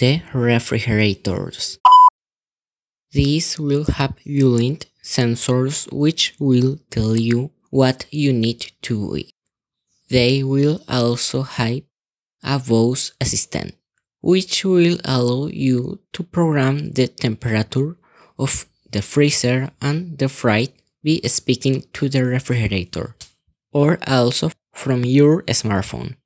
the refrigerators. These will have built sensors which will tell you what you need to eat. They will also have a voice assistant, which will allow you to program the temperature of the freezer and the fridge by speaking to the refrigerator, or also from your smartphone.